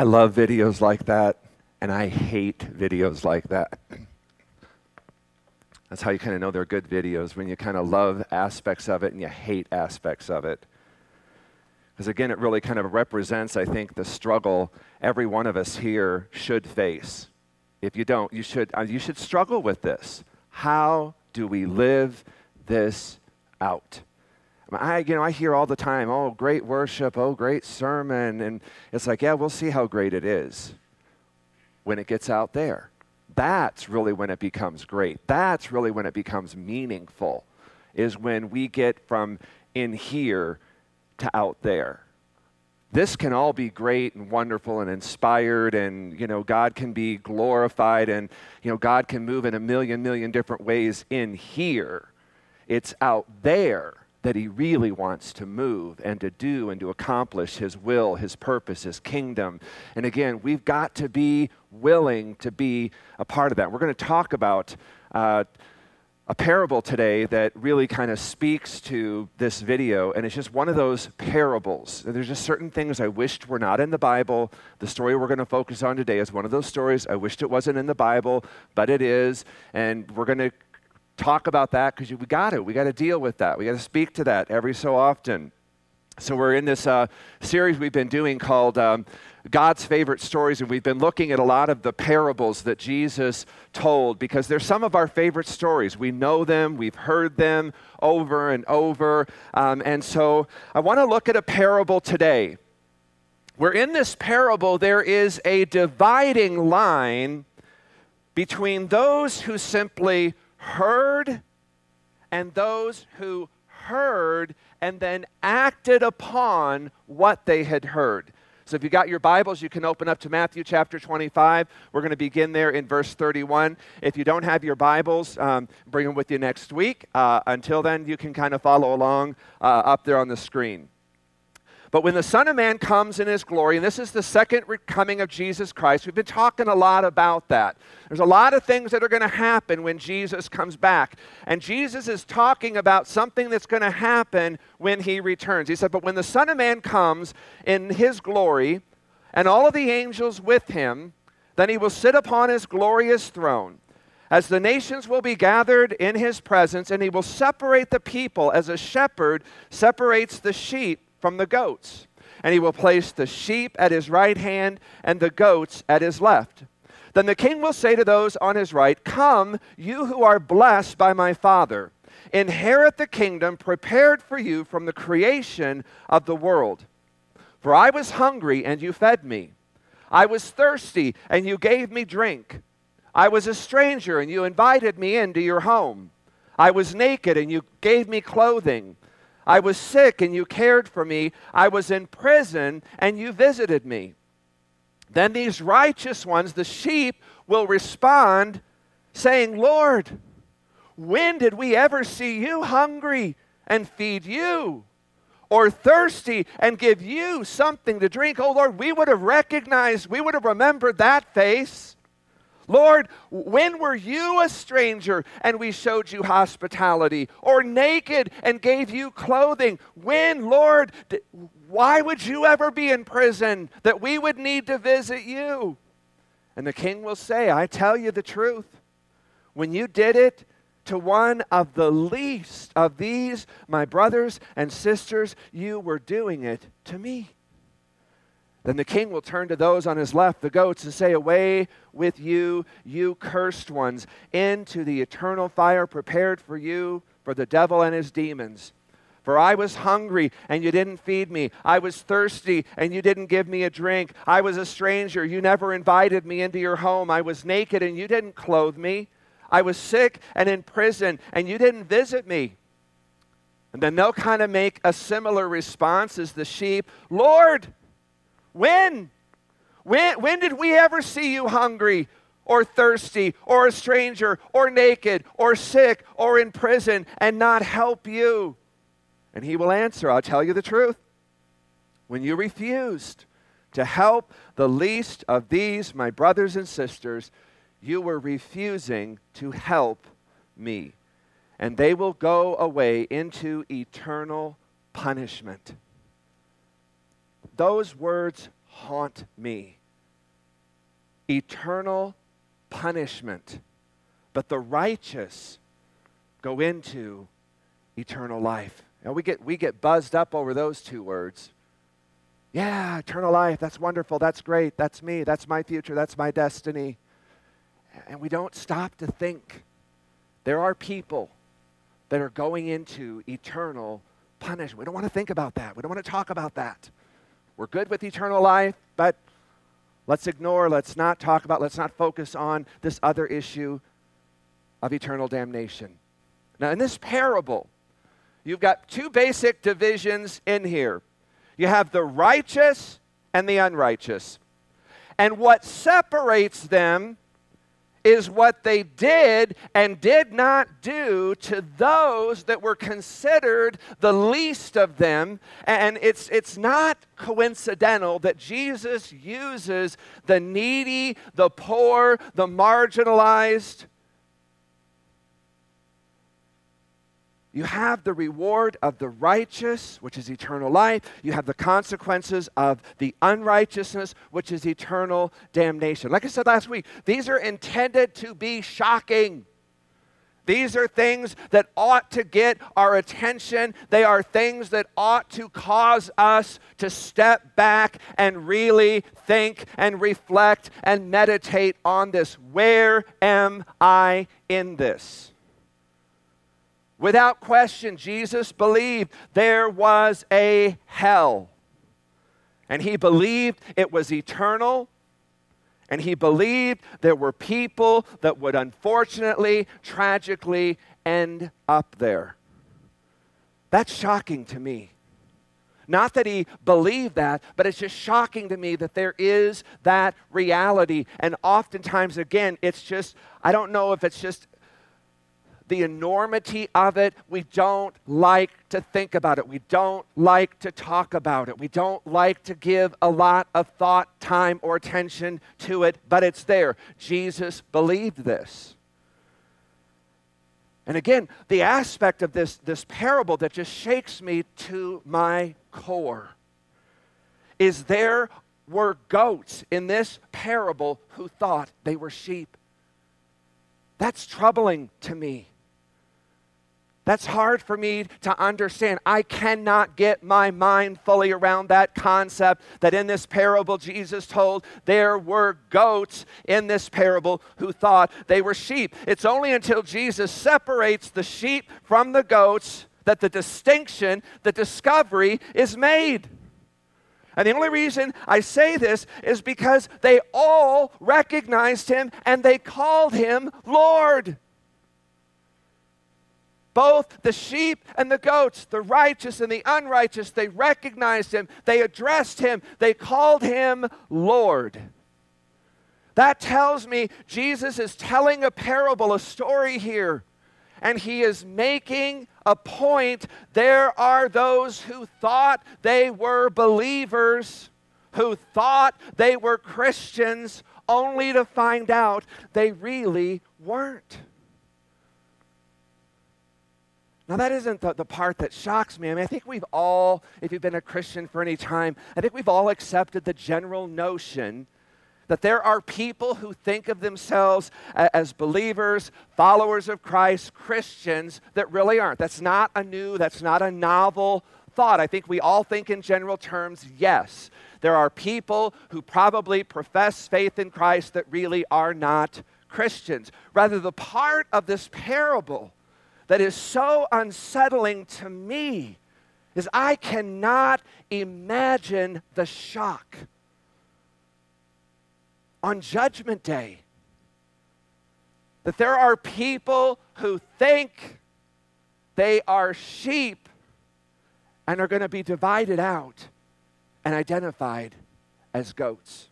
I love videos like that, and I hate videos like that. That's how you kind of know they're good videos, when you kind of love aspects of it and you hate aspects of it. Because again, it really kind of represents, I think, the struggle every one of us here should face. If you don't, you should, uh, you should struggle with this. How do we live this out? I, you know, I hear all the time, oh, great worship, oh, great sermon. And it's like, yeah, we'll see how great it is when it gets out there. That's really when it becomes great. That's really when it becomes meaningful, is when we get from in here to out there. This can all be great and wonderful and inspired, and you know, God can be glorified, and you know, God can move in a million, million different ways in here. It's out there that he really wants to move and to do and to accomplish his will, his purpose, his kingdom. And again, we've got to be willing to be a part of that. We're going to talk about uh, a parable today that really kind of speaks to this video, and it's just one of those parables. There's just certain things I wished were not in the Bible. The story we're going to focus on today is one of those stories I wished it wasn't in the Bible, but it is, and we're going to talk about that because we got to. We got to deal with that. We got to speak to that every so often. So we're in this uh, series we've been doing called um, God's Favorite Stories, and we've been looking at a lot of the parables that Jesus told because they're some of our favorite stories. We know them, we've heard them over and over. Um, and so I want to look at a parable today. Where in this parable there is a dividing line between those who simply heard and those who heard and then acted upon what they had heard. So if you got your Bibles, you can open up to Matthew chapter 25. We're going to begin there in verse 31. If you don't have your Bibles, um, bring them with you next week. Uh, until then, you can kind of follow along uh, up there on the screen. But when the Son of Man comes in his glory, and this is the second coming of Jesus Christ, we've been talking a lot about that. There's a lot of things that are going to happen when Jesus comes back. And Jesus is talking about something that's going to happen when he returns. He said, But when the Son of Man comes in his glory, and all of the angels with him, then he will sit upon his glorious throne. As the nations will be gathered in his presence, and he will separate the people as a shepherd separates the sheep from the goats. And he will place the sheep at his right hand and the goats at his left. Then the king will say to those on his right, Come, you who are blessed by my Father, inherit the kingdom prepared for you from the creation of the world. For I was hungry, and you fed me. I was thirsty, and you gave me drink. I was a stranger, and you invited me into your home. I was naked, and you gave me clothing. I was sick and you cared for me. I was in prison and you visited me. Then these righteous ones, the sheep, will respond saying, Lord, when did we ever see you hungry and feed you? Or thirsty and give you something to drink? Oh Lord, we would have recognized, we would have remembered that face. Lord, when were you a stranger and we showed you hospitality? Or naked and gave you clothing? When, Lord, why would you ever be in prison that we would need to visit you? And the king will say, I tell you the truth. When you did it to one of the least of these, my brothers and sisters, you were doing it to me. Then the king will turn to those on his left, the goats, and say, Away with you, you cursed ones, into the eternal fire prepared for you, for the devil and his demons. For I was hungry, and you didn't feed me. I was thirsty, and you didn't give me a drink. I was a stranger. You never invited me into your home. I was naked, and you didn't clothe me. I was sick and in prison, and you didn't visit me. And then they'll kind of make a similar response as the sheep Lord, when? When, when did we ever see you hungry or thirsty or a stranger or naked or sick or in prison and not help you? And he will answer, I'll tell you the truth. When you refused to help the least of these, my brothers and sisters, you were refusing to help me. And they will go away into eternal punishment. Those words haunt me eternal punishment, but the righteous go into eternal life. And we get, we get buzzed up over those two words. Yeah, eternal life, that's wonderful, that's great, that's me, that's my future, that's my destiny. And we don't stop to think. There are people that are going into eternal punishment. We don't want to think about that. We don't want to talk about that. We're good with eternal life, but let's ignore, let's not talk about, let's not focus on this other issue of eternal damnation. Now, in this parable, you've got two basic divisions in here you have the righteous and the unrighteous. And what separates them is what they did and did not do to those that were considered the least of them. And it's, it's not coincidental that Jesus uses the needy, the poor, the marginalized You have the reward of the righteous, which is eternal life. You have the consequences of the unrighteousness, which is eternal damnation. Like I said last week, these are intended to be shocking. These are things that ought to get our attention. They are things that ought to cause us to step back and really think and reflect and meditate on this. Where am I in this? Without question, Jesus believed there was a hell. And he believed it was eternal. And he believed there were people that would unfortunately, tragically end up there. That's shocking to me. Not that he believed that, but it's just shocking to me that there is that reality. And oftentimes, again, it's just, I don't know if it's just the enormity of it, we don't like to think about it. We don't like to talk about it. We don't like to give a lot of thought, time, or attention to it, but it's there. Jesus believed this. And again, the aspect of this, this parable that just shakes me to my core is there were goats in this parable who thought they were sheep. That's troubling to me. That's hard for me to understand. I cannot get my mind fully around that concept that in this parable Jesus told there were goats in this parable who thought they were sheep. It's only until Jesus separates the sheep from the goats that the distinction, the discovery is made. And the only reason I say this is because they all recognized him and they called him Lord. Both the sheep and the goats, the righteous and the unrighteous, they recognized him, they addressed him, they called him Lord. That tells me Jesus is telling a parable, a story here, and he is making a point. There are those who thought they were believers, who thought they were Christians, only to find out they really weren't. Now, that isn't the, the part that shocks me. I mean, I think we've all, if you've been a Christian for any time, I think we've all accepted the general notion that there are people who think of themselves as believers, followers of Christ, Christians that really aren't. That's not a new, that's not a novel thought. I think we all think in general terms, yes. There are people who probably profess faith in Christ that really are not Christians. Rather, the part of this parable that is so unsettling to me is I cannot imagine the shock on Judgment Day that there are people who think they are sheep and are going to be divided out and identified as goats.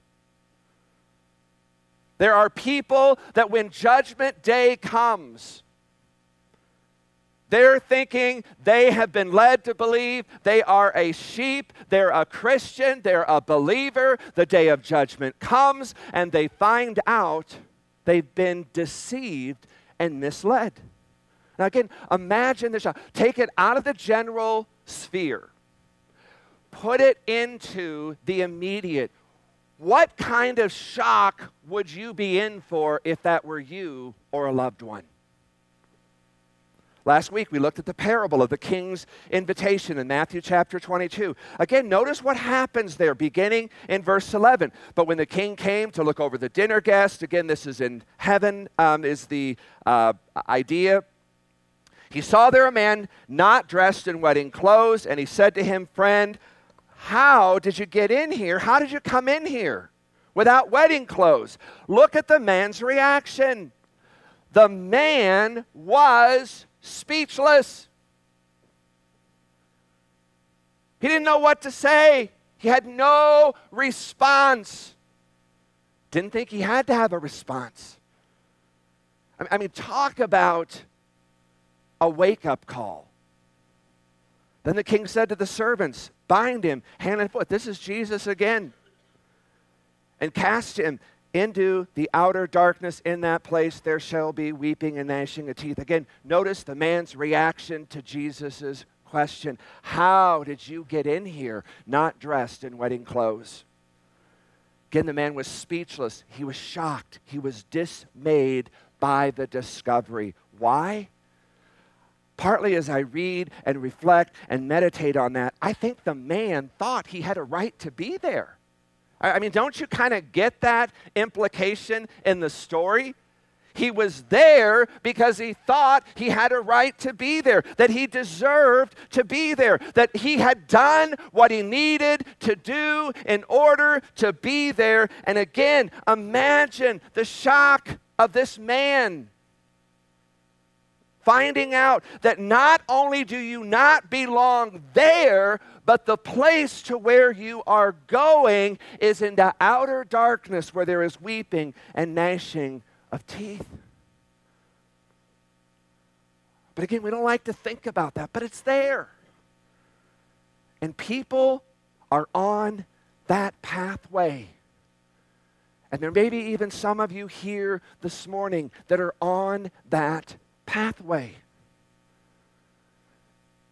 There are people that when Judgment Day comes, they're thinking they have been led to believe they are a sheep, they're a Christian, they're a believer. The day of judgment comes, and they find out they've been deceived and misled. Now, again, imagine this. Take it out of the general sphere, put it into the immediate. What kind of shock would you be in for if that were you or a loved one? Last week we looked at the parable of the king's invitation in Matthew chapter 22. Again, notice what happens there, beginning in verse 11. But when the king came to look over the dinner guests, again, this is in heaven, um, is the uh, idea. He saw there a man not dressed in wedding clothes, and he said to him, Friend, how did you get in here? How did you come in here without wedding clothes? Look at the man's reaction. The man was speechless. He didn't know what to say. He had no response. Didn't think he had to have a response. I mean, talk about a wake up call. Then the king said to the servants, Bind him hand and foot. This is Jesus again. And cast him into the outer darkness. In that place there shall be weeping and gnashing of teeth. Again, notice the man's reaction to Jesus' question How did you get in here not dressed in wedding clothes? Again, the man was speechless. He was shocked. He was dismayed by the discovery. Why? Partly as I read and reflect and meditate on that, I think the man thought he had a right to be there. I mean, don't you kind of get that implication in the story? He was there because he thought he had a right to be there, that he deserved to be there, that he had done what he needed to do in order to be there. And again, imagine the shock of this man finding out that not only do you not belong there, but the place to where you are going is into outer darkness where there is weeping and gnashing of teeth. But again, we don't like to think about that, but it's there. And people are on that pathway. And there may be even some of you here this morning that are on that pathway.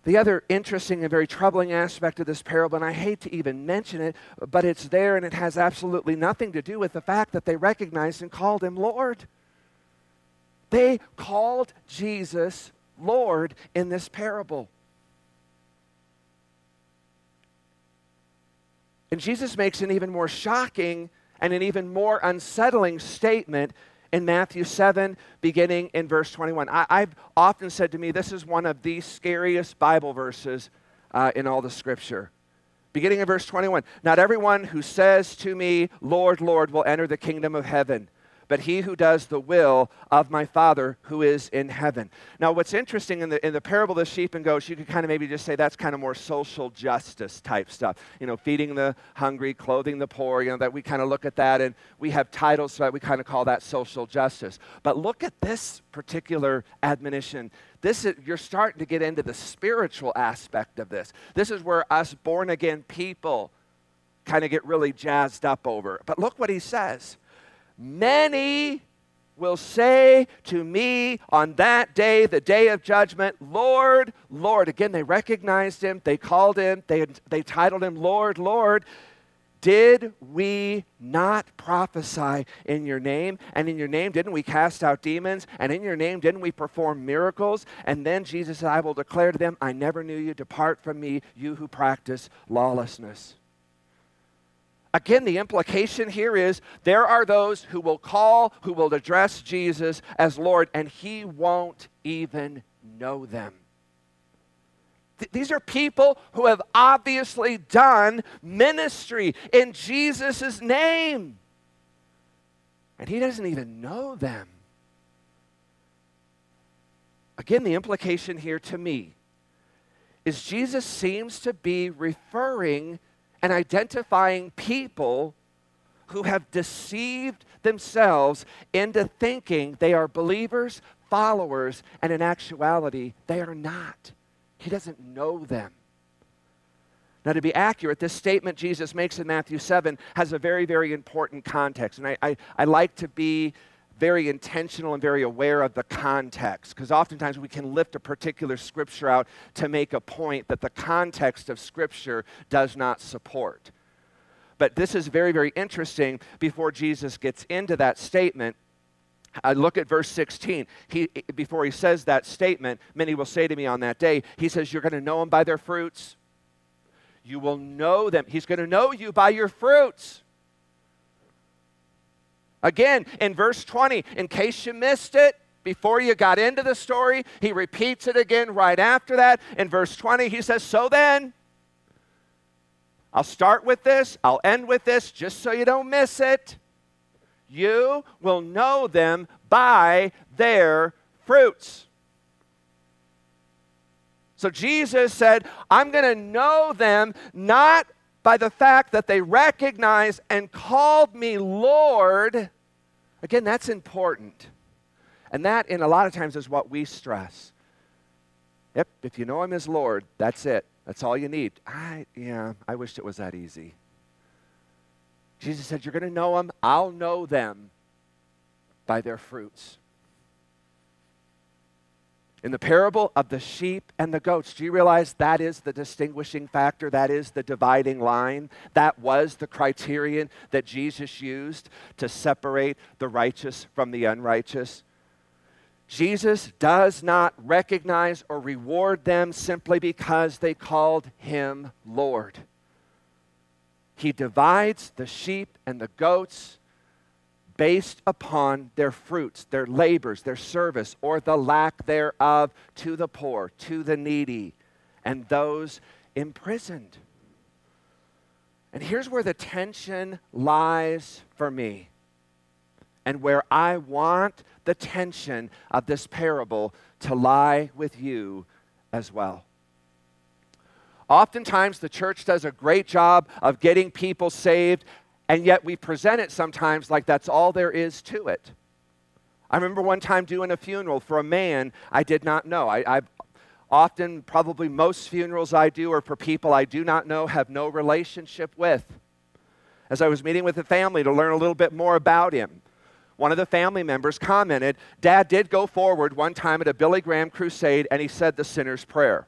The other interesting and very troubling aspect of this parable, and I hate to even mention it, but it's there and it has absolutely nothing to do with the fact that they recognized and called him Lord. They called Jesus Lord in this parable. And Jesus makes an even more shocking and an even more unsettling statement in Matthew 7, beginning in verse 21. I, have often said to me, this is one of the scariest Bible verses uh, in all the scripture. Beginning in verse 21 Not everyone who says to me, Lord, Lord, will enter the kingdom of heaven but he who does the will of my Father who is in heaven. Now, what's interesting in the, in the parable of the sheep and goats, you could kind of maybe just say that's kind of more social justice type stuff. You know, feeding the hungry, clothing the poor, you know, that we kind of look at that and we have titles so that we kind of call that social justice. But look at this particular admonition. This is, you're starting to get into the spiritual aspect of this. This is where us born again people kind of get really jazzed up over. But look what he says. Many will say to me on that day, the day of judgment, Lord, Lord. Again, they recognized him, they called him, they, they titled him Lord, Lord. Did we not prophesy in your name? And in your name, didn't we cast out demons? And in your name, didn't we perform miracles? And then Jesus said, I will declare to them, I never knew you. Depart from me, you who practice lawlessness. Again, the implication here is there are those who will call, who will address Jesus as Lord, and he won't even know them. Th- these are people who have obviously done ministry in Jesus' name, and he doesn't even know them. Again, the implication here to me is Jesus seems to be referring and identifying people who have deceived themselves into thinking they are believers, followers, and in actuality, they are not. He doesn't know them. Now, to be accurate, this statement Jesus makes in Matthew 7 has a very, very important context. And I, I, I like to be very intentional and very aware of the context because oftentimes we can lift a particular scripture out to make a point that the context of scripture does not support. But this is very, very interesting before Jesus gets into that statement. I look at verse 16. He, eh, before he says that statement, many will say to me on that day, he says, You're going to know them by their fruits. You will know them. He's going to know you by your fruits. Again, in verse 20, in case you missed it, before you got into the story, he repeats it again right after that. In verse 20, he says, So then, I'll start with this, I'll end with this, just so you don't miss it. You will know them by their fruits. So Jesus said, I'm going to know them not by the fact that they recognized and called me Lord. Again, that's important. And that, in a lot of times, is what we stress. Yep, if you know him as Lord, that's it. That's all you need. I, yeah, I wished it was that easy. Jesus said, You're going to know them. I'll know them by their fruits. In the parable of the sheep and the goats, do you realize that is the distinguishing factor? That is the dividing line? That was the criterion that Jesus used to separate the righteous from the unrighteous? Jesus does not recognize or reward them simply because they called him Lord. He divides the sheep and the goats based upon their fruits, their labors, their service, or the lack thereof to the poor, to the needy, and those imprisoned. And here's where the tension lies for me, and where I want the tension of this parable to lie with you as well. Oftentimes, the church does a great job of getting people saved, and yet we present it sometimes like that's all there is to it. I remember one time doing a funeral for a man I did not know. I, have often, probably most funerals I do are for people I do not know, have no relationship with. As I was meeting with the family to learn a little bit more about him, one of the family members commented, Dad did go forward one time at a Billy Graham crusade and he said the sinner's prayer.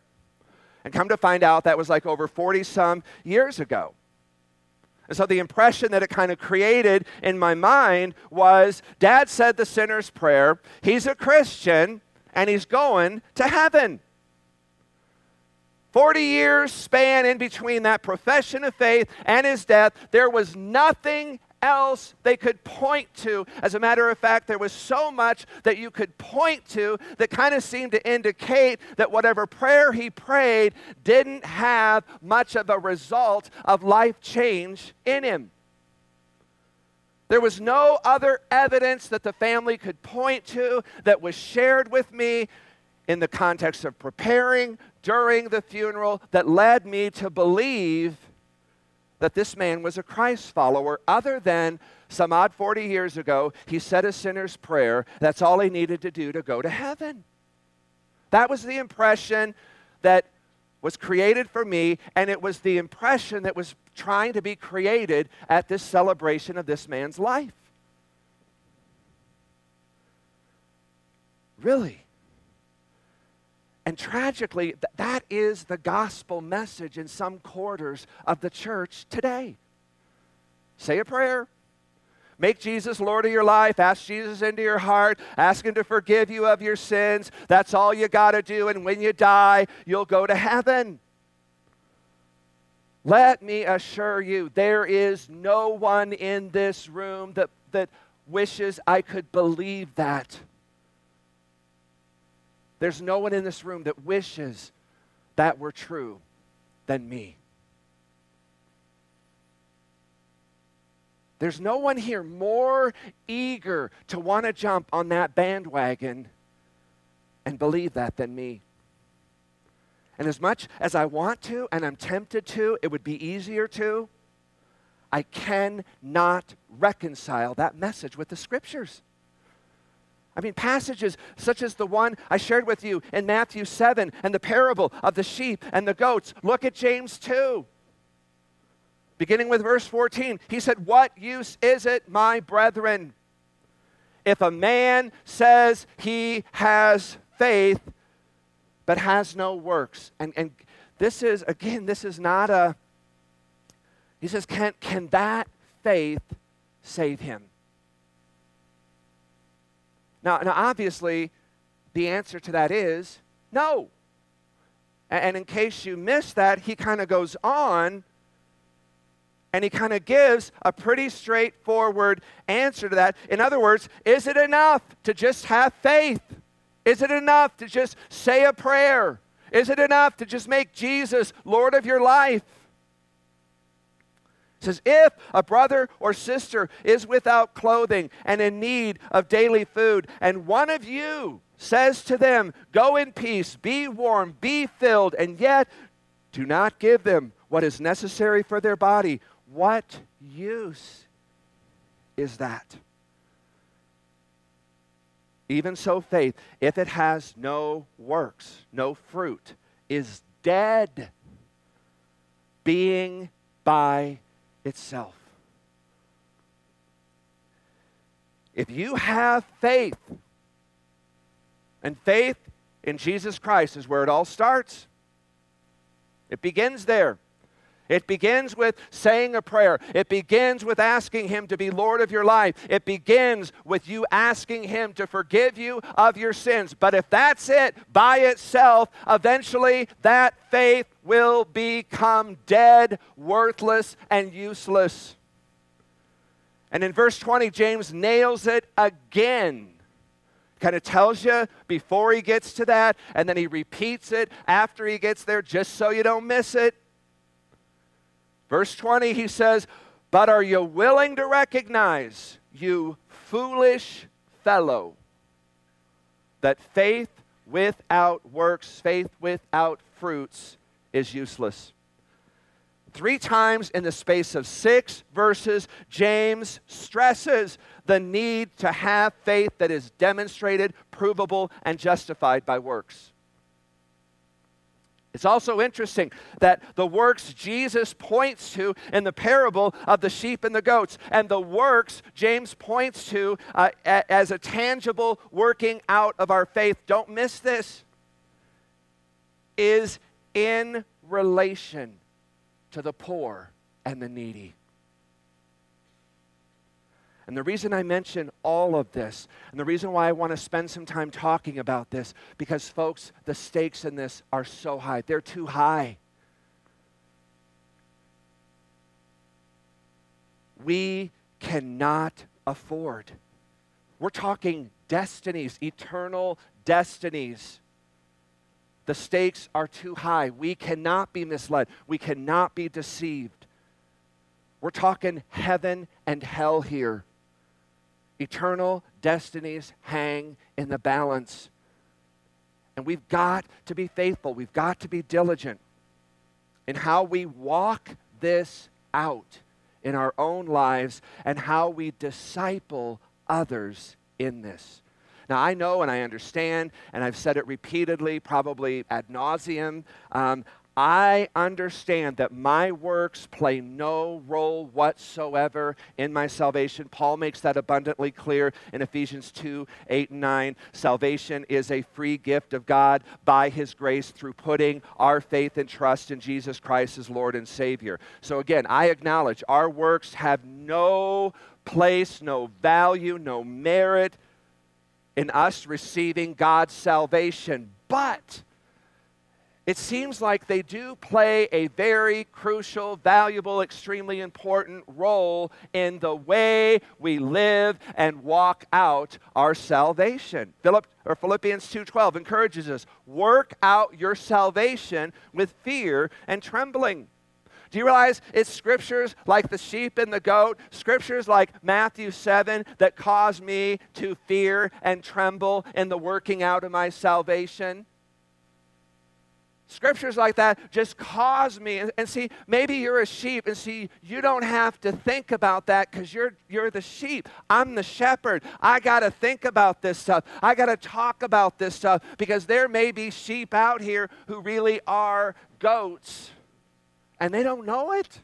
And come to find out, that was like over 40 some years ago. And so the impression that it kind of created in my mind was Dad said the sinner's prayer, he's a Christian, and he's going to heaven. 40 years span in between that profession of faith and his death, there was nothing else they could point to. As a matter of fact, there was so much that you could point to that kind of seemed to indicate that whatever prayer he prayed didn't have much of a result of life change in him. There was no other evidence that the family could point to that was shared with me in the context of preparing during the funeral that led me to believe that this man was a Christ follower, other than some odd 40 years ago, he said a sinner's prayer. That's all he needed to do to go to heaven. That was the impression that was created for me, and it was the impression that was trying to be created at this celebration of this man's life. Really? And tragically, th- that is the gospel message in some quarters of the church today. Say a prayer. Make Jesus Lord of your life. Ask Jesus into your heart. Ask Him to forgive you of your sins. That's all you got to do. And when you die, you'll go to heaven. Let me assure you, there is no one in this room that, that wishes I could believe that. There's no one in this room that wishes that were true than me. There's no one here more eager to want to jump on that bandwagon and believe that than me. And as much as I want to and I'm tempted to, it would be easier to, I cannot reconcile that message with the scriptures. I mean, passages such as the one I shared with you in Matthew 7 and the parable of the sheep and the goats. Look at James 2. Beginning with verse 14, he said, What use is it, my brethren, if a man says he has faith but has no works? And, and this is, again, this is not a He says, Can, can that faith save him? Now, now, obviously, the answer to that is no. And in case you missed that, he kind of goes on and he kind of gives a pretty straightforward answer to that. In other words, is it enough to just have faith? Is it enough to just say a prayer? Is it enough to just make Jesus Lord of your life? It says, if a brother or sister is without clothing and in need of daily food, and one of you says to them, Go in peace, be warm, be filled, and yet do not give them what is necessary for their body, what use is that? Even so, faith, if it has no works, no fruit, is dead, being by itself. If you have faith, and faith in Jesus Christ is where it all starts, it begins there. It begins with saying a prayer. It begins with asking Him to be Lord of your life. It begins with you asking Him to forgive you of your sins. But if that's it by itself, eventually that faith will become dead, worthless, and useless. And in verse 20, James nails it again kind of tells you before he gets to that, and then he repeats it after he gets there just so you don't miss it. Verse 20, he says, But are you willing to recognize, you foolish fellow, that faith without works, faith without fruits, is useless? Three times in the space of six verses, James stresses the need to have faith that is demonstrated, provable, and justified by works. It's also interesting that the works Jesus points to in the parable of the sheep and the goats, and the works James points to uh, a- as a tangible working out of our faith, don't miss this, is in relation to the poor and the needy. And the reason I mention all of this, and the reason why I want to spend some time talking about this, because, folks, the stakes in this are so high. They're too high. We cannot afford. We're talking destinies, eternal destinies. The stakes are too high. We cannot be misled. We cannot be deceived. We're talking heaven and hell here. Eternal destinies hang in the balance. And we've got to be faithful. We've got to be diligent in how we walk this out in our own lives and how we disciple others in this. Now, I know and I understand, and I've said it repeatedly, probably ad nauseum. Um, I understand that my works play no role whatsoever in my salvation. Paul makes that abundantly clear in Ephesians 2 8 and 9. Salvation is a free gift of God by his grace through putting our faith and trust in Jesus Christ as Lord and Savior. So, again, I acknowledge our works have no place, no value, no merit in us receiving God's salvation. But it seems like they do play a very crucial, valuable, extremely important role in the way we live and walk out our salvation. Philip, or Philippians 2:12 encourages us, work out your salvation with fear and trembling. Do you realize it's scriptures like the sheep and the goat, scriptures like Matthew 7 that cause me to fear and tremble in the working out of my salvation? Scriptures like that just cause me. And, and, see, maybe you're a sheep, and see, you don't have to think about that because you're, you're the sheep. I'm the shepherd. I got to think about this stuff. I got to talk about this stuff because there may be sheep out here who really are goats, and they don't know it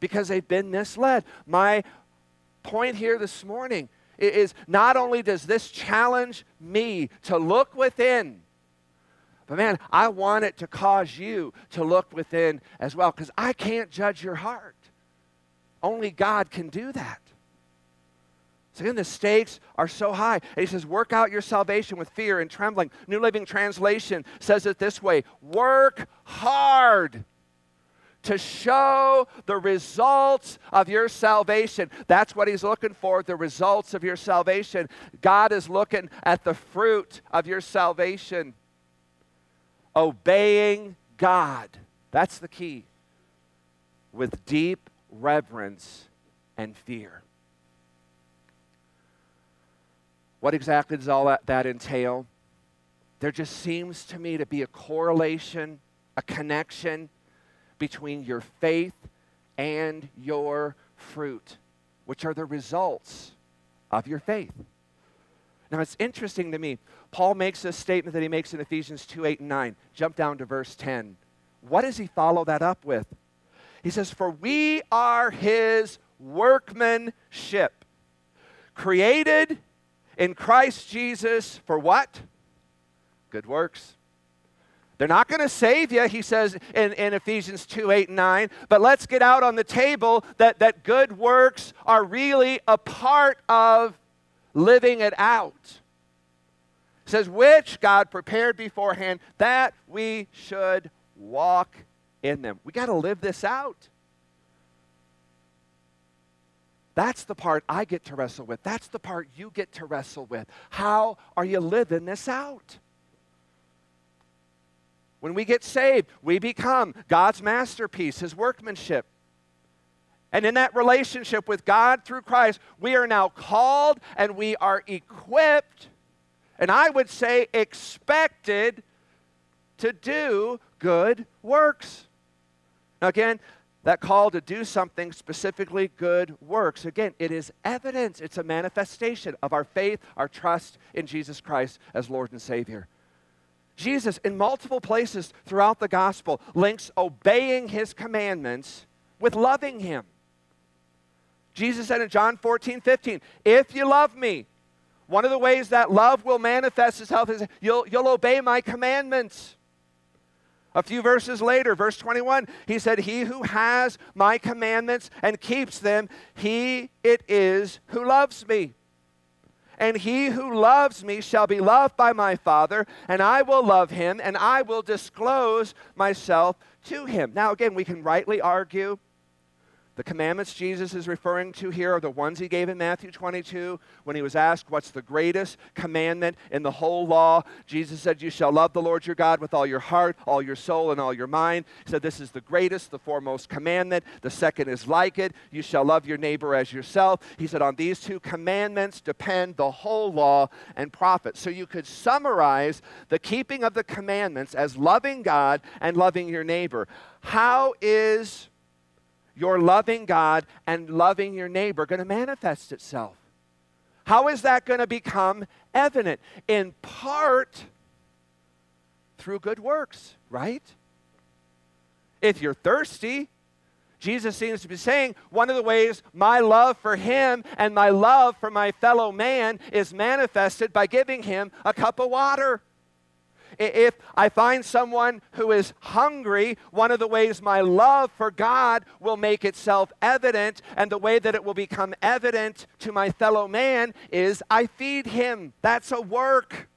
because they've been misled. My point here this morning is not only does this challenge me to look within, but man, I want it to cause you to look within as well because I can't judge your heart. Only God can do that. So again, the stakes are so high. And he says, Work out your salvation with fear and trembling. New Living Translation says it this way Work hard to show the results of your salvation. That's what he's looking for the results of your salvation. God is looking at the fruit of your salvation. Obeying God. That's the key. With deep reverence and fear. What exactly does all that, that entail? There just seems to me to be a correlation, a connection between your faith and your fruit, which are the results of your faith. Now, it's interesting to me. Paul makes a statement that he makes in Ephesians 2 8 and 9. Jump down to verse 10. What does he follow that up with? He says, For we are his workmanship, created in Christ Jesus for what? Good works. They're not going to save you, he says in, in Ephesians 2 8 and 9, but let's get out on the table that, that good works are really a part of living it out. It says, which God prepared beforehand that we should walk in them. We got to live this out. That's the part I get to wrestle with. That's the part you get to wrestle with. How are you living this out? When we get saved, we become God's masterpiece, His workmanship. And in that relationship with God through Christ, we are now called and we are equipped, and I would say expected to do good works. Now, again, that call to do something specifically good works. Again, it is evidence, it's a manifestation of our faith, our trust in Jesus Christ as Lord and Savior. Jesus, in multiple places throughout the gospel, links obeying his commandments with loving him. Jesus said in John 14, 15, If you love me, one of the ways that love will manifest itself is you'll, you'll obey my commandments. A few verses later, verse 21, he said, He who has my commandments and keeps them, he it is who loves me. And he who loves me shall be loved by my Father, and I will love him, and I will disclose myself to him. Now, again, we can rightly argue the commandments Jesus is referring to here are the ones he gave in Matthew 22 when he was asked, What's the greatest commandment in the whole law? Jesus said, You shall love the Lord your God with all your heart, all your soul, and all your mind. He said, This is the greatest, the foremost commandment. The second is like it. You shall love your neighbor as yourself. He said, On these two commandments depend the whole law and prophets. So you could summarize the keeping of the commandments as loving God and loving your neighbor. How is your loving God and loving your neighbor going to manifest itself? How is that going to become evident? In part through good works, right? If you're thirsty, Jesus seems to be saying one of the ways my love for him and my love for my fellow man is manifested by giving him a cup of water. If I find someone who is hungry, one of the ways my love for God will make itself evident, and the way that it will become evident to my fellow man is I feed him. That's a work.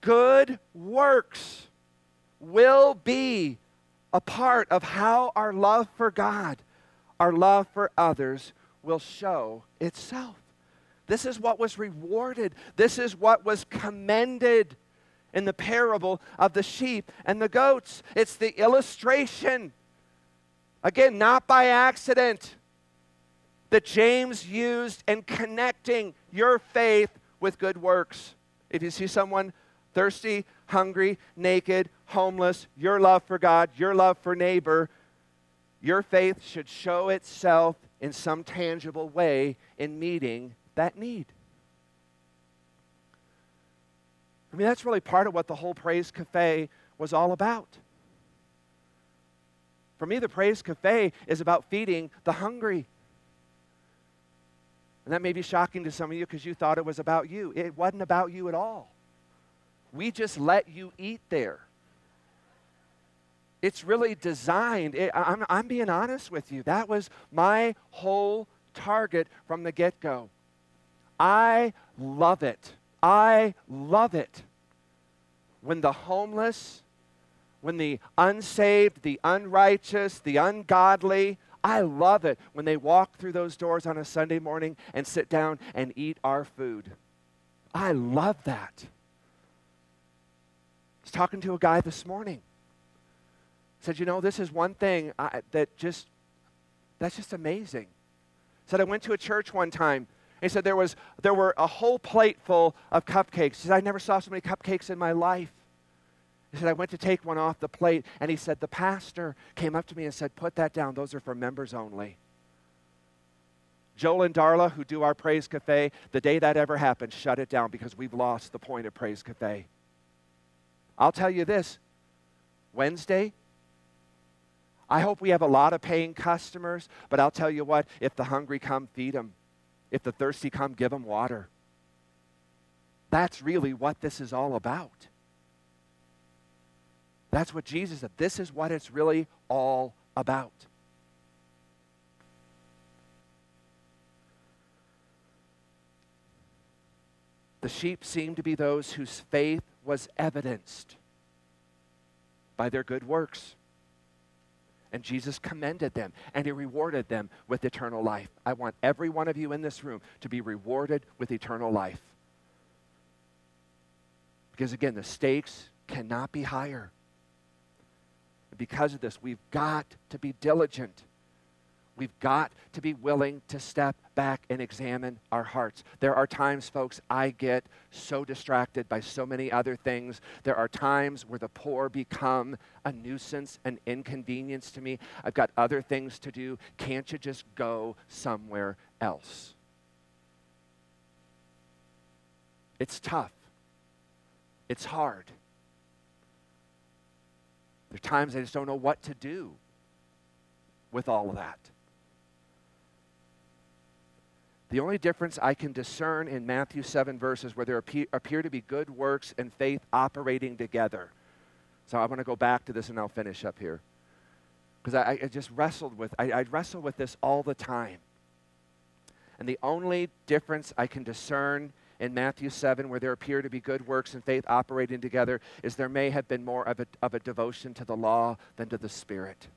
Good works will be a part of how our love for God, our love for others, will show itself. This is what was rewarded. This is what was commended in the parable of the sheep and the goats. It's the illustration, again, not by accident, that James used in connecting your faith with good works. If you see someone thirsty, hungry, naked, homeless, your love for God, your love for neighbor, your faith should show itself in some tangible way in meeting that need. I mean, that's really part of what the whole Praise Cafe was all about. For me, the Praise Cafe is about feeding the hungry. And that may be shocking to some of you because you thought it was about you. It wasn't about you at all. We just let you eat there. It's really designed. It, I'm, I'm being honest with you. That was my whole target from the get go. I love it. I love it when the homeless, when the unsaved, the unrighteous, the ungodly, I love it when they walk through those doors on a Sunday morning and sit down and eat our food. I love that. I was talking to a guy this morning. Said, you know, this is one thing I, that just, that's just amazing. Said, I went to a church one time. He said there was there were a whole plate full of cupcakes. He said, I never saw so many cupcakes in my life. He said, I went to take one off the plate, and he said, the pastor came up to me and said, Put that down. Those are for members only. Joel and Darla, who do our Praise Cafe, the day that ever happened, shut it down because we've lost the point of Praise Cafe. I'll tell you this Wednesday, I hope we have a lot of paying customers, but I'll tell you what, if the hungry come, feed them. If the thirsty come, give them water. That's really what this is all about. That's what Jesus said. This is what it's really all about. The sheep seem to be those whose faith was evidenced by their good works. And Jesus commended them and he rewarded them with eternal life. I want every one of you in this room to be rewarded with eternal life. Because again, the stakes cannot be higher. Because of this, we've got to be diligent. We've got to be willing to step back and examine our hearts. There are times, folks, I get so distracted by so many other things. There are times where the poor become a nuisance, an inconvenience to me. I've got other things to do. Can't you just go somewhere else? It's tough, it's hard. There are times I just don't know what to do with all of that. The only difference I can discern in Matthew 7 verses where there appear, appear to be good works and faith operating together. So I want to go back to this and I'll finish up here. Because I, I, just wrestled with, I, I wrestle with this all the time. And the only difference I can discern in Matthew 7, where there appear to be good works and faith operating together, is there may have been more of a, of a devotion to the law than to the Spirit.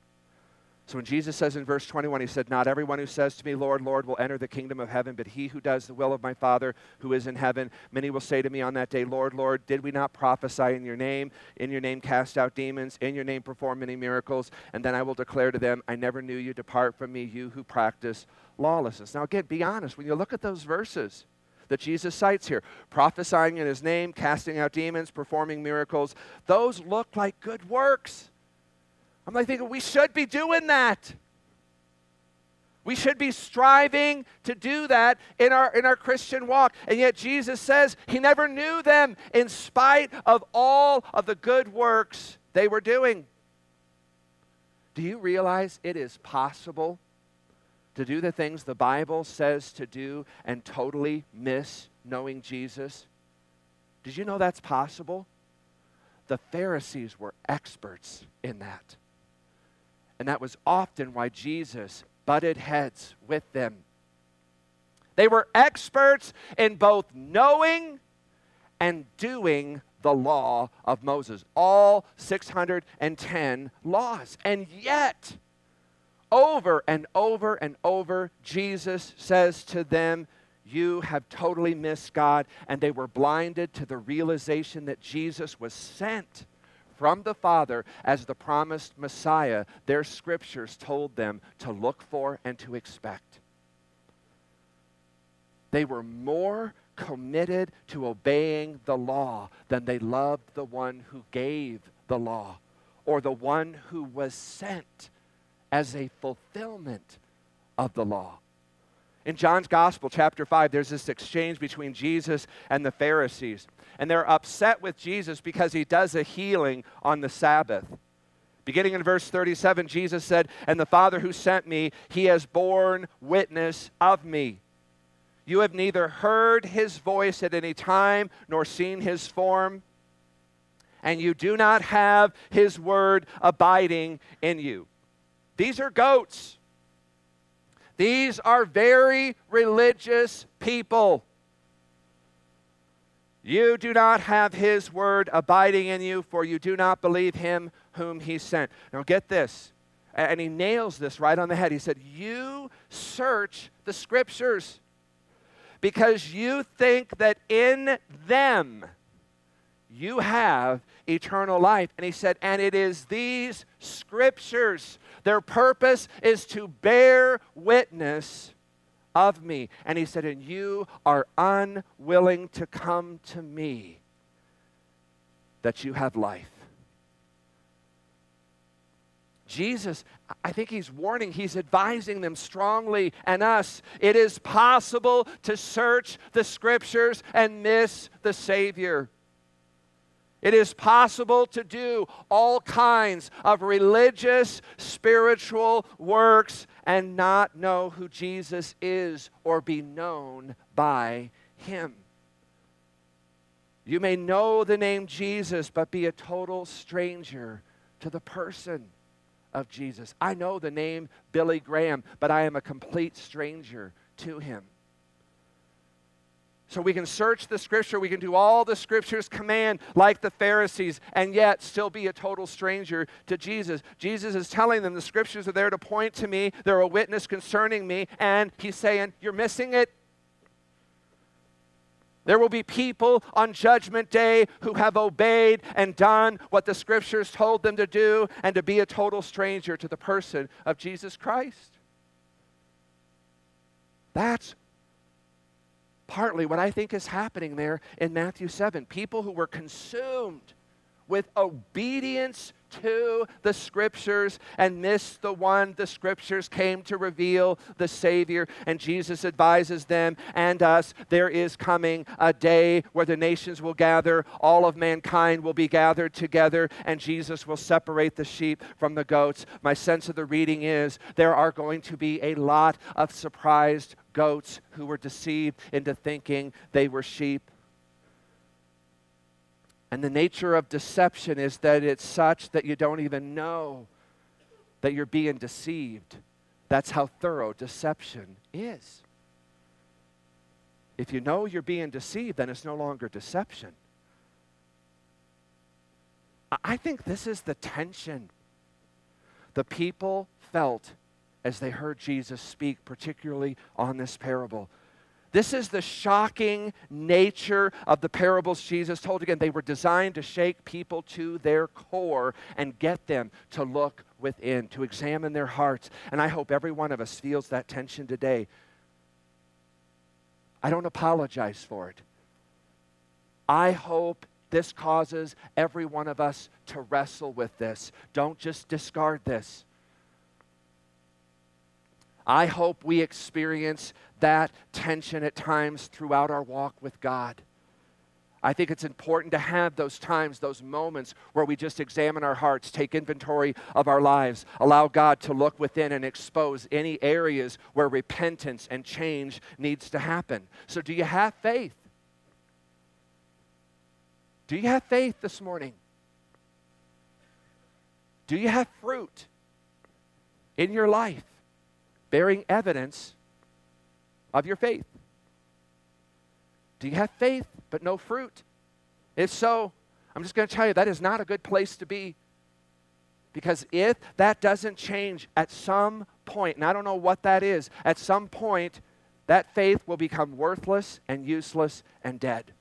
So when Jesus says in verse 21, he said, Not everyone who says to me, Lord, Lord, will enter the kingdom of heaven, but he who does the will of my Father who is in heaven. Many will say to me on that day, Lord, Lord, did we not prophesy in your name? In your name cast out demons? In your name perform many miracles? And then I will declare to them, I never knew you. Depart from me, you who practice lawlessness. Now, again, be honest. When you look at those verses, that Jesus cites here prophesying in his name, casting out demons, performing miracles those look like good works. I'm like thinking, we should be doing that. We should be striving to do that in our, in our Christian walk. And yet Jesus says he never knew them in spite of all of the good works they were doing. Do you realize it is possible to do the things the Bible says to do and totally miss knowing Jesus? Did you know that's possible? The Pharisees were experts in that. And that was often why Jesus butted heads with them. They were experts in both knowing and doing the law of Moses, all 610 laws. And yet, over and over and over, Jesus says to them, You have totally missed God. And they were blinded to the realization that Jesus was sent from the Father as the promised Messiah, their scriptures told them to look for and to expect. They were more committed to obeying the law than they loved the one who gave the law or the one who was sent as a fulfillment of the law. In John's Gospel, chapter 5, there's this exchange between Jesus and the Pharisees. And they're upset with Jesus because he does a healing on the Sabbath. Beginning in verse 37, Jesus said, And the Father who sent me, he has borne witness of me. You have neither heard his voice at any time nor seen his form. and you do not have his word abiding in you. These are goats. These are very religious people. You do not have his word abiding in you, for you do not believe him whom he sent. Now, get this. And he nails this right on the head. He said, You search the scriptures because you think that in them you have eternal life. And he said, And it is these scriptures. Their purpose is to bear witness of me. And he said, And you are unwilling to come to me that you have life. Jesus, I think he's warning, he's advising them strongly and us. It is possible to search the scriptures and miss the Savior. It is possible to do all kinds of religious, spiritual works and not know who Jesus is or be known by him. You may know the name Jesus, but be a total stranger to the person of Jesus. I know the name Billy Graham, but I am a complete stranger to him. So we can search the scripture, we can do all the scriptures command like the Pharisees, and yet still be a total stranger to Jesus. Jesus is telling them the scriptures are there to point to me, they're a witness concerning me, and he's saying, You're missing it. There will be people on Judgment Day who have obeyed and done what the scriptures told them to do and to be a total stranger to the person of Jesus Christ. That's partly what I think is happening there in Matthew 7. People who were consumed with obedience to the scriptures and miss the one the scriptures came to reveal the Savior. And Jesus advises them and us there is coming a day where the nations will gather, all of mankind will be gathered together, and Jesus will separate the sheep from the goats. My sense of the reading is there are going to be a lot of surprised goats who were deceived into thinking they were sheep. And the nature of deception is that it's such that you don't even know that you're being deceived. That's how thorough deception is. If you know you're being deceived, then it's no longer deception. I think this is the tension the people felt as they heard Jesus speak, particularly on this parable. This is the shocking nature of the parables Jesus told. Again, they were designed to shake people to their core and get them to look within, to examine their hearts. And I hope every one of us feels that tension today. I don't apologize for it. I hope this causes every one of us to wrestle with this. Don't just discard this. I hope we experience that tension at times throughout our walk with God. I think it's important to have those times, those moments where we just examine our hearts, take inventory of our lives, allow God to look within and expose any areas where repentance and change needs to happen. So, do you have faith? Do you have faith this morning? Do you have fruit in your life? Bearing evidence of your faith. Do you have faith but no fruit? If so, I'm just going to tell you that is not a good place to be. Because if that doesn't change at some point, and I don't know what that is, at some point, that faith will become worthless and useless and dead.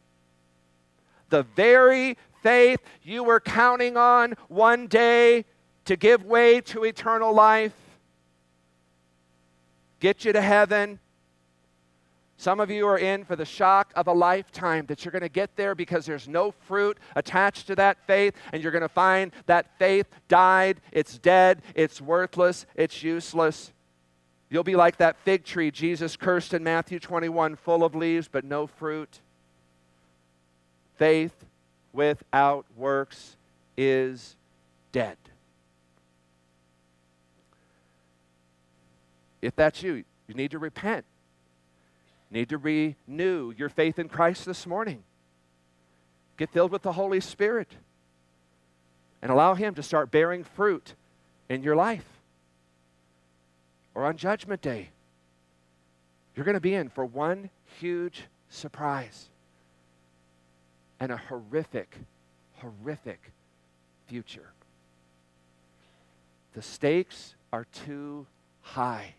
The very faith you were counting on one day to give way to eternal life get you to heaven. Some of you are in for the shock of a lifetime that you're going to get there because there's no fruit attached to that faith, and you're going to find that faith died, it's dead, it's worthless, it's useless. You'll be like that fig tree Jesus cursed in Matthew 21, full of leaves but no fruit. Faith without works is dead. If that's you, you need to repent. You need to renew your faith in Christ this morning. Get filled with the Holy Spirit. and allow Him to start bearing fruit in your life. Or on Judgment Day, you're going to be in for one huge surprise and a horrific, horrific future. The stakes are too high.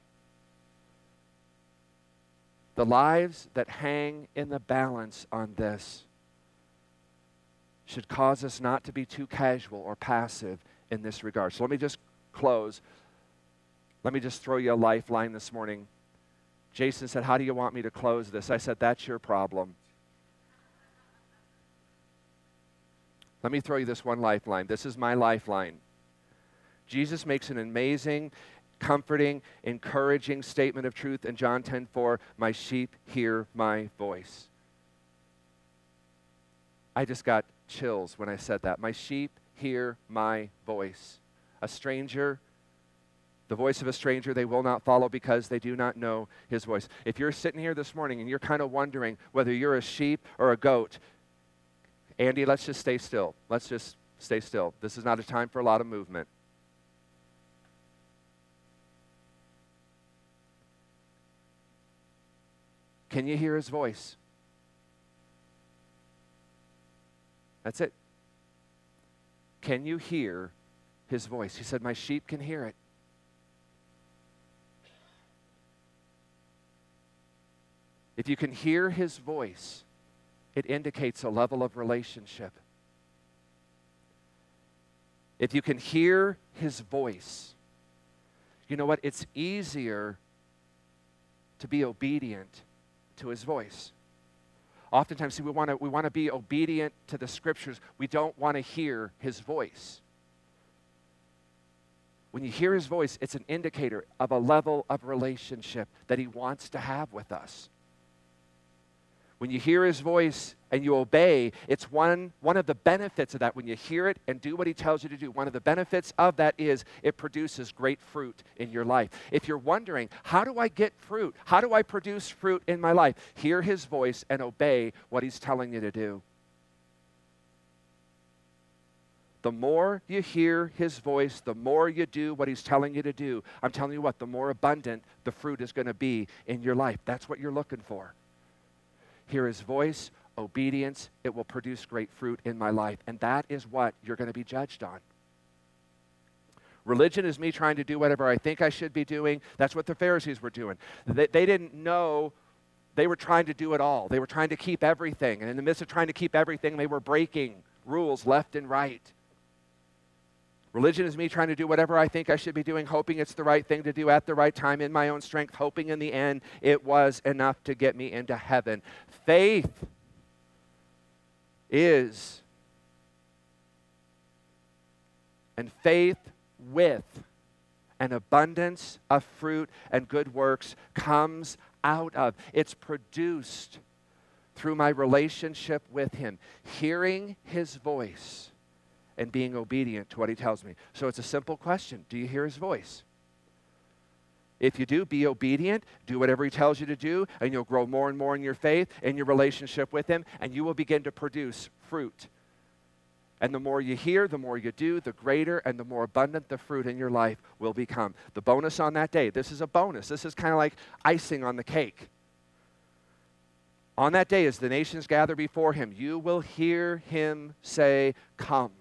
The lives that hang in the balance on this should cause us not to be too casual or passive in this regard. So let me just close. Let me just throw you a lifeline this morning. Jason said, How do you want me to close this? I said, That's your problem. Let me throw you this one lifeline. This is my lifeline. Jesus makes an amazing, comforting, encouraging statement of truth in John 10 4. My sheep hear my voice. I just got chills when I said that. My sheep hear my voice. A stranger, the voice of a stranger, they will not follow because they do not know his voice. If you're sitting here this morning and you're kind of wondering whether you're a sheep or a goat, Andy, let's just stay still. Let's just stay still. This is not a time for a lot of movement. Can you hear his voice? That's it. Can you hear his voice? He said, My sheep can hear it. If you can hear his voice, it indicates a level of relationship. If you can hear his voice, you know what? It's easier to be obedient to his voice. Oftentimes, see, we want to we want to be obedient to the scriptures. We don't want to hear his voice. When you hear his voice, it's an indicator of a level of relationship that he wants to have with us. When you hear his voice and you obey, it's one, one of the benefits of that. When you hear it and do what he tells you to do, one of the benefits of that is it produces great fruit in your life. If you're wondering, how do I get fruit? How do I produce fruit in my life? Hear his voice and obey what he's telling you to do. The more you hear his voice, the more you do what he's telling you to do. I'm telling you what, the more abundant the fruit is going to be in your life. That's what you're looking for hear his voice, obedience, it will produce great fruit in my life. And that is what you're going to be judged on. Religion is me trying to do whatever I think I should be doing. That's what the Pharisees were doing. They, they didn't know they were trying to do it all. They were trying to keep everything. And in the midst of trying to keep everything, they were breaking rules left and right. Religion is me trying to do whatever I think I should be doing, hoping it's the right thing to do at the right time in my own strength, hoping in the end it was enough to get me into heaven. Faith is, and faith with an abundance of fruit and good works comes out of. It's produced through my relationship with Him, hearing His voice and being obedient to what he tells me. So it's a simple question Do you hear his voice? If you do, be obedient, do whatever he tells you to do, and you'll grow more and more in your faith and your relationship with him, and you will begin to produce fruit. And the more you hear, the more you do, the greater and the more abundant the fruit in your life will become. The bonus on that day, this is a bonus. This is kind of like icing on the cake. On that day, as the nations gather before him, you will hear him say, Come.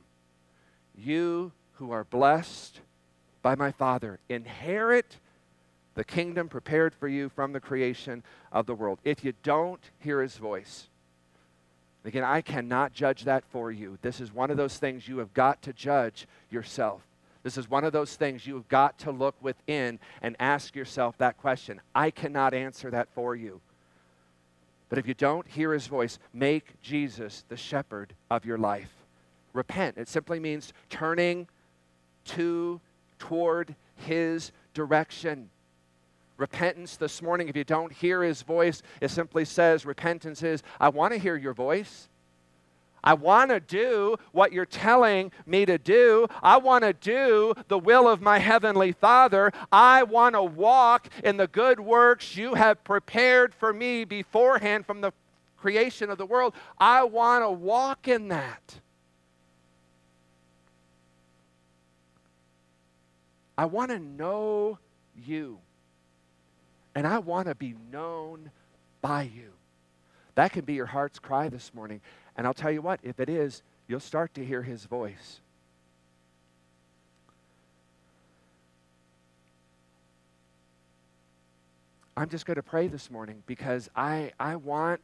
You who are blessed by my Father, inherit the kingdom prepared for you from the creation of the world. If you don't hear his voice, again, I cannot judge that for you. This is one of those things you have got to judge yourself. This is one of those things you have got to look within and ask yourself that question. I cannot answer that for you. But if you don't hear his voice, make Jesus the shepherd of your life repent. It simply means turning to, toward His direction. Repentance this morning, if you don't hear His voice, it simply says, Repentance is, I want to hear your voice. I want to do what you're telling me to do. I want to do the will of my heavenly Father. I want to walk in the good works you have prepared for me beforehand from the creation of the world. I want to walk in that. I want to know you. And I want to be known by you. That can be your heart's cry this morning. And I'll tell you what, if it is, you'll start to hear his voice. I'm just going to pray this morning because I, I want,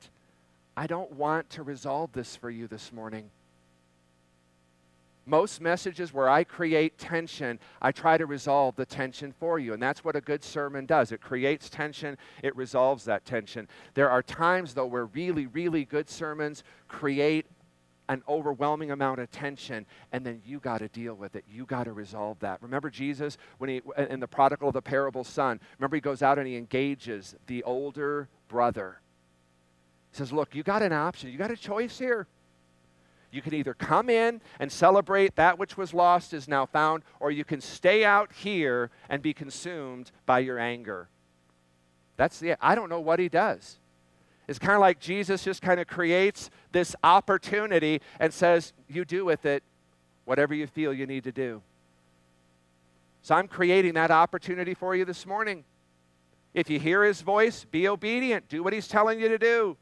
I don't want to resolve this for you this morning. Most messages where I create tension, I try to resolve the tension for you. And that's what a good sermon does. It creates tension, it resolves that tension. There are times, though, where really, really good sermons create an overwhelming amount of tension, and then you got to deal with it. You got to resolve that. Remember Jesus when he in the prodigal of the parable son. Remember he goes out and he engages the older brother. He says, "Look, you got an option. You got a choice here. You can either come in and celebrate that which was lost is now found, or you can stay out here and be consumed by your anger." That's the I don't know what he does. It's kind of like Jesus just kind of creates this opportunity and says, You do with it whatever you feel you need to do. So I'm creating that opportunity for you this morning. If you hear his voice, be obedient, do what he's telling you to do.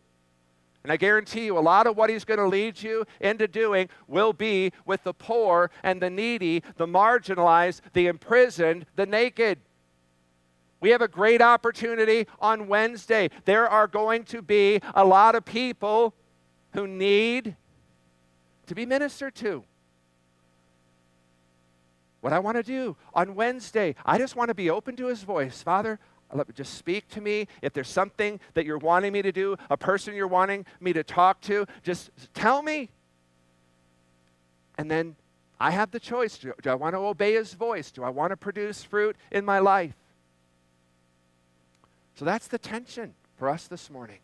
And I guarantee you, a lot of what he's going to lead you into doing will be with the poor and the needy, the marginalized, the imprisoned, the naked. We have a great opportunity on Wednesday. There are going to be a lot of people who need to be ministered to. What I want to do on Wednesday, I just want to be open to his voice. Father, let me just speak to me. If there's something that you're wanting me to do, a person you're wanting me to talk to, just tell me. And then I have the choice. Do, do I want to obey his voice? Do I want to produce fruit in my life? So that's the tension for us this morning.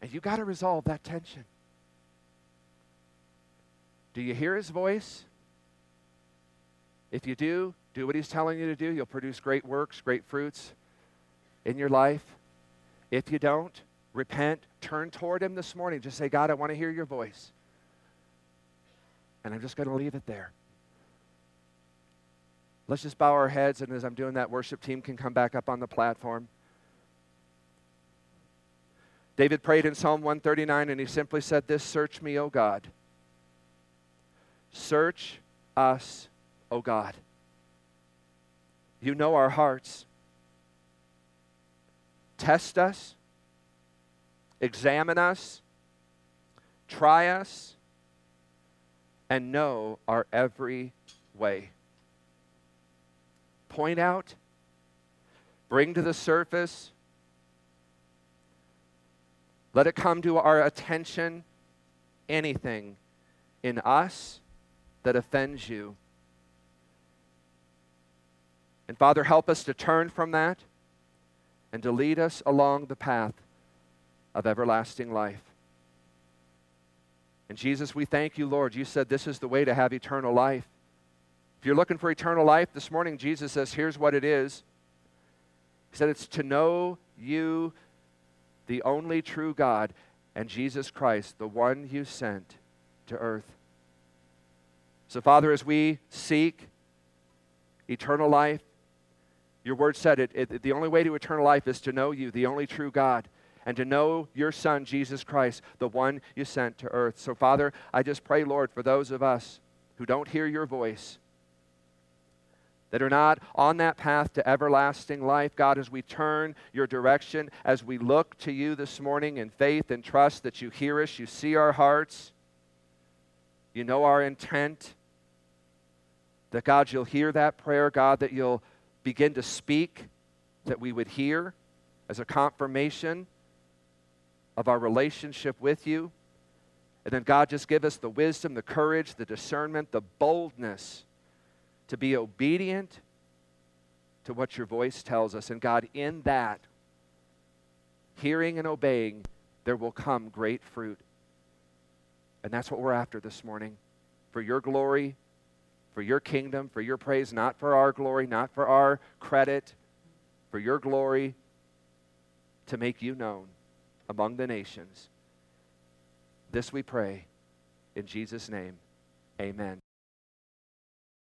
And you got to resolve that tension. Do you hear his voice? If you do, do what he's telling you to do. You'll produce great works, great fruits in your life. If you don't, repent, turn toward him this morning. Just say, God, I want to hear your voice. And I'm just going to leave it there. Let's just bow our heads, and as I'm doing that, worship team can come back up on the platform. David prayed in Psalm 139, and he simply said, This Search me, O God. Search us, O God. You know our hearts. Test us, examine us, try us, and know our every way. Point out, bring to the surface, let it come to our attention. Anything in us that offends you. And Father, help us to turn from that and to lead us along the path of everlasting life. And Jesus, we thank you, Lord. You said this is the way to have eternal life. If you're looking for eternal life this morning, Jesus says, here's what it is. He said, it's to know you, the only true God, and Jesus Christ, the one you sent to earth. So, Father, as we seek eternal life, your word said it, it, the only way to eternal life is to know you, the only true God, and to know your Son, Jesus Christ, the one you sent to earth. So, Father, I just pray, Lord, for those of us who don't hear your voice, that are not on that path to everlasting life. God, as we turn your direction, as we look to you this morning in faith and trust that you hear us, you see our hearts, you know our intent, that God, you'll hear that prayer, God, that you'll begin to speak, that we would hear as a confirmation of our relationship with you. And then, God, just give us the wisdom, the courage, the discernment, the boldness to be obedient to what your voice tells us. And God, in that, hearing and obeying, there will come great fruit. And that's what we're after this morning. For your glory, for your kingdom, for your praise, not for our glory, not for our credit, for your glory, to make you known among the nations. This we pray in Jesus' name. Amen.